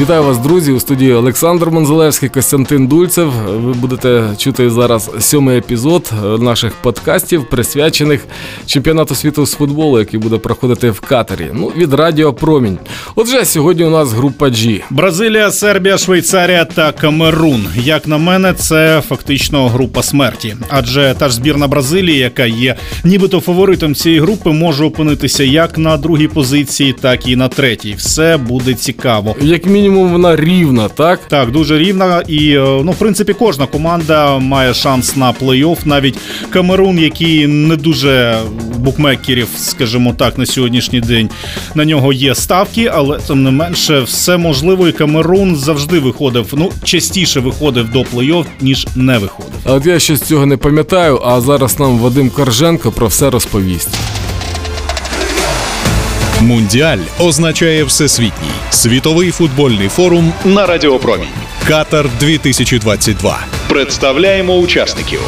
Вітаю вас, друзі, у студії Олександр Монзелевський, Костянтин Дульцев. Ви будете чути зараз сьомий епізод наших подкастів, присвячених чемпіонату світу з футболу, який буде проходити в Катарі. Ну, від Радіо Промінь. Отже, сьогодні у нас група G. Бразилія, Сербія, Швейцарія та Камерун. Як на мене, це фактично група смерті. Адже та ж збірна Бразилії, яка є нібито фаворитом цієї групи, може опинитися як на другій позиції, так і на третій. Все буде цікаво. Як мінімум, вона рівна, так? Так, дуже рівна. І е, ну, в принципі, кожна команда має шанс на плей-офф. Навіть Камерун, який не дуже букмекерів, скажімо так, на сьогоднішній день на нього є ставки, але тим не менше, все можливо, і Камерун завжди виходив. Ну, частіше виходив до плей-офф, ніж не виходив. А от я щось цього не пам'ятаю, а зараз нам Вадим Корженко про все розповість. Мундіаль означає всесвітній світовий футбольний форум на Радіопромінь. Катар 2022. Представляємо учасників.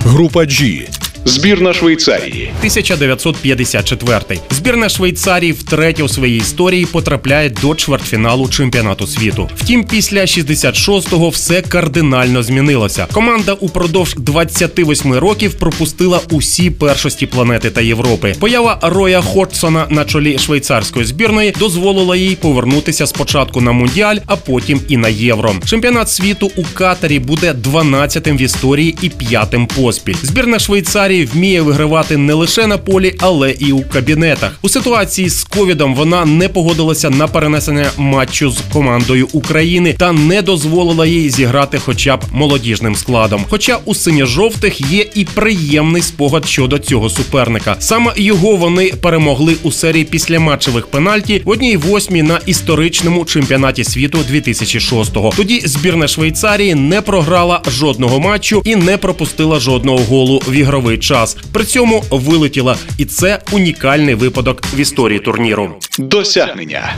Група G. Збірна Швейцарії. 1954. Збірна Швейцарії втретє у своїй історії потрапляє до чвертьфіналу чемпіонату світу. Втім, після 66-го все кардинально змінилося. Команда упродовж 28 років пропустила усі першості планети та Європи. Поява Роя Ходсона на чолі швейцарської збірної дозволила їй повернутися спочатку на мундіаль, а потім і на євро. Чемпіонат світу у Катарі буде 12-тим в історії і п'ятим поспіль. Збірна Швейцарії вміє вигравати не лише на полі, але і у кабінетах. У ситуації з ковідом вона не погодилася на перенесення матчу з командою України та не дозволила їй зіграти, хоча б молодіжним складом. Хоча у синьо-жовтих є і приємний спогад щодо цього суперника. Саме його вони перемогли у серії післяматчевих пенальті в одній восьмій на історичному чемпіонаті світу 2006-го. Тоді збірна Швейцарії не програла жодного матчу і не пропустила жодного голу в ігровий час. При цьому вилетіла, і це унікальний випадок в історії турніру. Досягнення.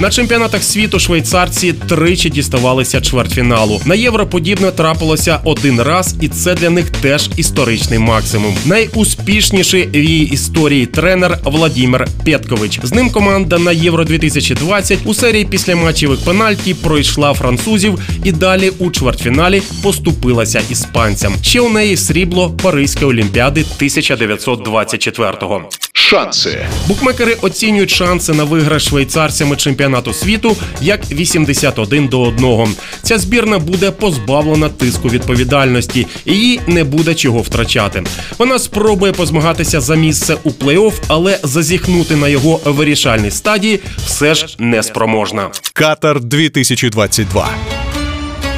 На чемпіонатах світу швейцарці тричі діставалися чвертьфіналу. На євро подібне трапилося один раз, і це для них теж історичний максимум. Найуспішніший в її історії тренер Владімір Петкович. З ним команда на євро 2020 у серії після матчевих пенальті пройшла французів і далі у чвертьфіналі поступилася іспанцям. Ще у неї срібло Паризької олімпіади 1924-го. Шанси. Букмекери оцінюють шанси на виграш швейцарцями чемпіонату світу як 81 до 1. Ця збірна буде позбавлена тиску відповідальності, і їй не буде чого втрачати. Вона спробує позмагатися за місце у плей-офф, але зазіхнути на його вирішальній стадії все ж не спроможна. Катар 2022.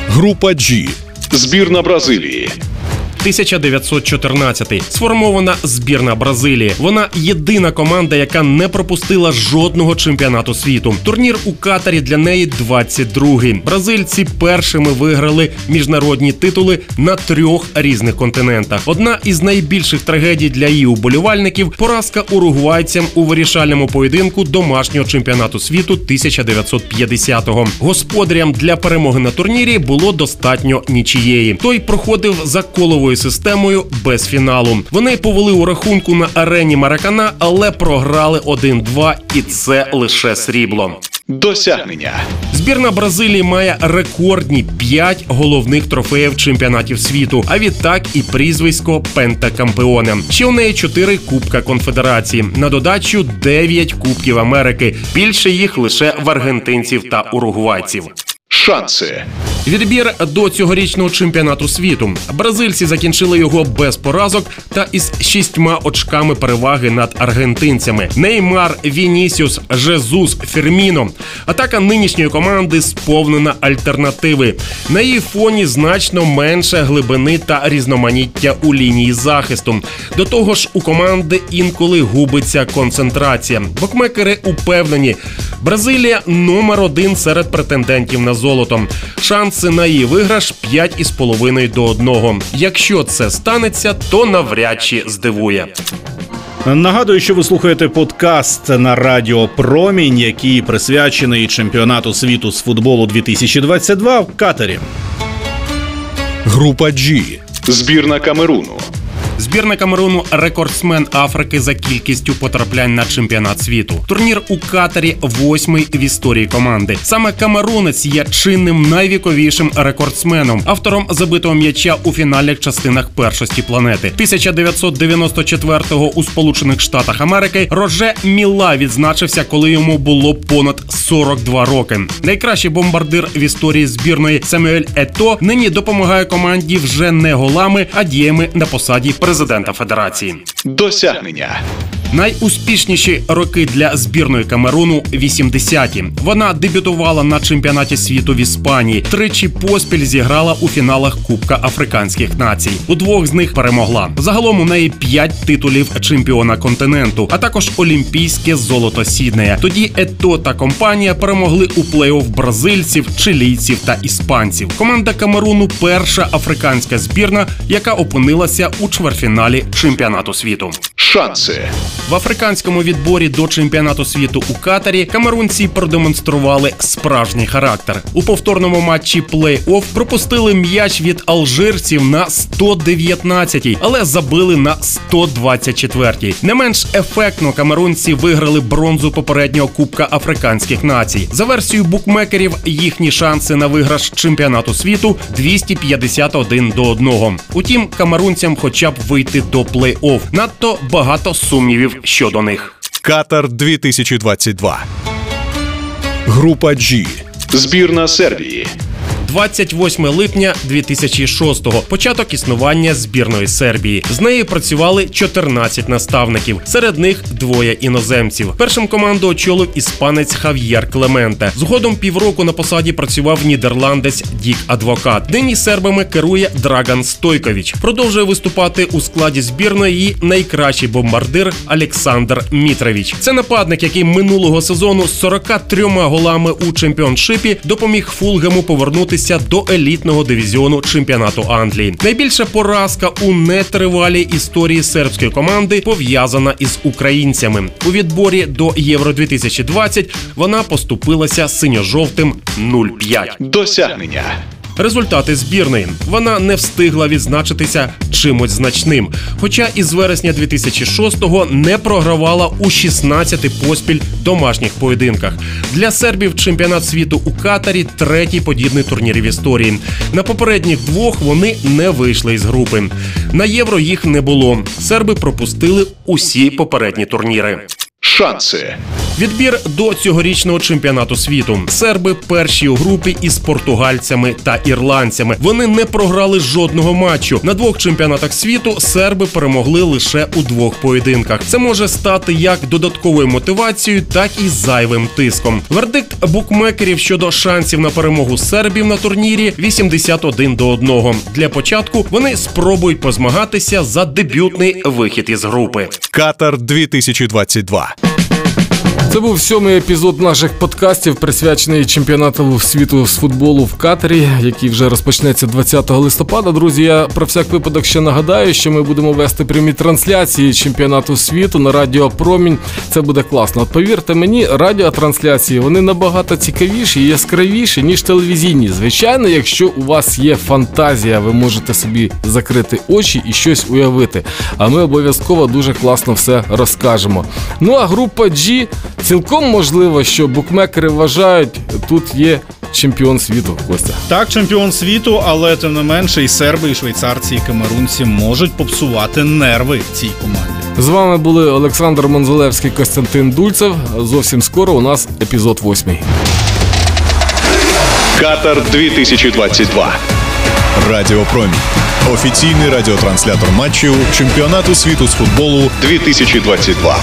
Група G. Збірна Бразилії. 1914 сформована збірна Бразилії. Вона єдина команда, яка не пропустила жодного чемпіонату світу. Турнір у Катарі для неї 22-й. Бразильці першими виграли міжнародні титули на трьох різних континентах. Одна із найбільших трагедій для її уболівальників поразка уругвайцям у вирішальному поєдинку домашнього чемпіонату світу 1950-го. Господарям для перемоги на турнірі було достатньо нічієї. Той проходив за коловою системою без фіналу. Вони повели у рахунку на арені Маракана, але програли 1-2, і це лише срібло. Досягнення. Збірна Бразилії має рекордні 5 головних трофеїв чемпіонатів світу, а відтак і прізвисько Пентакампеоне. Ще у неї 4 Кубка Конфедерації. На додачу 9 Кубків Америки. Більше їх лише в аргентинців та уругвайців. Шанси. Відбір до цьогорічного чемпіонату світу. Бразильці закінчили його без поразок та із шістьма очками переваги над аргентинцями. Неймар, Вінісіус, Жезус, Ферміно. Атака нинішньої команди сповнена альтернативи. На її фоні значно менше глибини та різноманіття у лінії захисту. До того ж, у команди інколи губиться концентрація. Букмекери упевнені, Бразилія номер один серед претендентів на золото. Шанси на її виграш 5,5 до 1. Якщо це станеться, то навряд чи здивує. Нагадую, що ви слухаєте подкаст на Радіо Промінь, який присвячений чемпіонату світу з футболу 2022 в Катарі. Група G. Збірна Камеруну. Збірна Камеруну рекордсмен Африки за кількістю потраплянь на чемпіонат світу. Турнір у Катарі восьмий в історії команди. Саме Камерунець є чинним найвіковішим рекордсменом, автором забитого м'яча у фінальних частинах першості планети. 1994-го у Сполучених Штатах Америки Роже Міла відзначився, коли йому було понад 42 роки. Найкращий бомбардир в історії збірної Самюель Ето нині допомагає команді вже не голами, а діями на посаді президента федерації. Досягнення. Найуспішніші роки для збірної Камеруну 80-ті. Вона дебютувала на чемпіонаті світу в Іспанії. Тричі поспіль зіграла у фіналах Кубка Африканських націй. У двох з них перемогла. Загалом у неї п'ять титулів чемпіона континенту, а також олімпійське золото Сіднея. Тоді Ето та компанія перемогли у плей-офф бразильців, чилійців та іспанців. Команда Камеруну перша африканська збірна, яка опинилася у чвертьфіналі чемпіонату світу. Шанси. В африканському відборі до чемпіонату світу у Катарі камерунці продемонстрували справжній характер. У повторному матчі плей-офф пропустили м'яч від алжирців на 119-й, але забили на 124-й. Не менш ефектно камерунці виграли бронзу попереднього Кубка африканських націй. За версією букмекерів, їхні шанси на виграш чемпіонату світу 251 до 1. Утім, камерунцям хоча б вийти до плей-офф. Надто багато сумнівів щодо них. Катар 2022. Група G. Збірна Сербії. 28 липня 2006-го – початок існування збірної Сербії. З неї працювали 14 наставників, серед них двоє іноземців. Першим команду очолив іспанець Хав'єр Клементе. Згодом півроку на посаді працював нідерландець Дік Адвокат. Нині сербами керує Драган Стойкович. Продовжує виступати у складі збірної і найкращий бомбардир Олександр Мітрович. Це нападник, який минулого сезону з 43 голами у чемпіоншипі допоміг Фулгему повернутися до елітного дивізіону чемпіонату Англії. Найбільша поразка у нетривалій історії сербської команди пов'язана із українцями. У відборі до Євро 2020 вона поступилася синьо-жовтим 0-5. Досягнення. Результати збірної вона не встигла відзначитися чимось значним. Хоча із вересня 2006-го не програвала у 16 поспіль домашніх поєдинках. Для сербів чемпіонат світу у Катарі третій подібний турнір в історії. На попередніх двох вони не вийшли із групи. На євро їх не було. Серби пропустили усі попередні турніри. Шанси. Відбір до цьогорічного чемпіонату світу. Серби перші у групі із португальцями та ірландцями. Вони не програли жодного матчу. На двох чемпіонатах світу серби перемогли лише у двох поєдинках. Це може стати як додатковою мотивацією, так і зайвим тиском. Вердикт букмекерів щодо шансів на перемогу сербів на турнірі 81 до 1. Для початку вони спробують позмагатися за дебютний вихід із групи. Катар 2022. Це був сьомий епізод наших подкастів, присвячений чемпіонату світу з футболу в Катарі, який вже розпочнеться 20 листопада. Друзі, я про всяк випадок ще нагадаю, що ми будемо вести прямі трансляції чемпіонату світу на Радіо Промінь. Це буде класно. От повірте мені, радіотрансляції вони набагато цікавіші і яскравіші, ніж телевізійні. Звичайно, якщо у вас є фантазія, ви можете собі закрити очі і щось уявити. А ми обов'язково дуже класно все розкажемо. Ну а група G Цілком можливо, що букмекери вважають, тут є чемпіон світу. Костя. Так, чемпіон світу, але тим не менше, і серби, і швейцарці, і камерунці можуть попсувати нерви цій команді. З вами були Олександр Монзелевський, Костянтин Дульцев. Зовсім скоро у нас епізод восьмий. Катар 2022. Радіо Промінь. Офіційний радіотранслятор матчів чемпіонату світу з футболу 2022.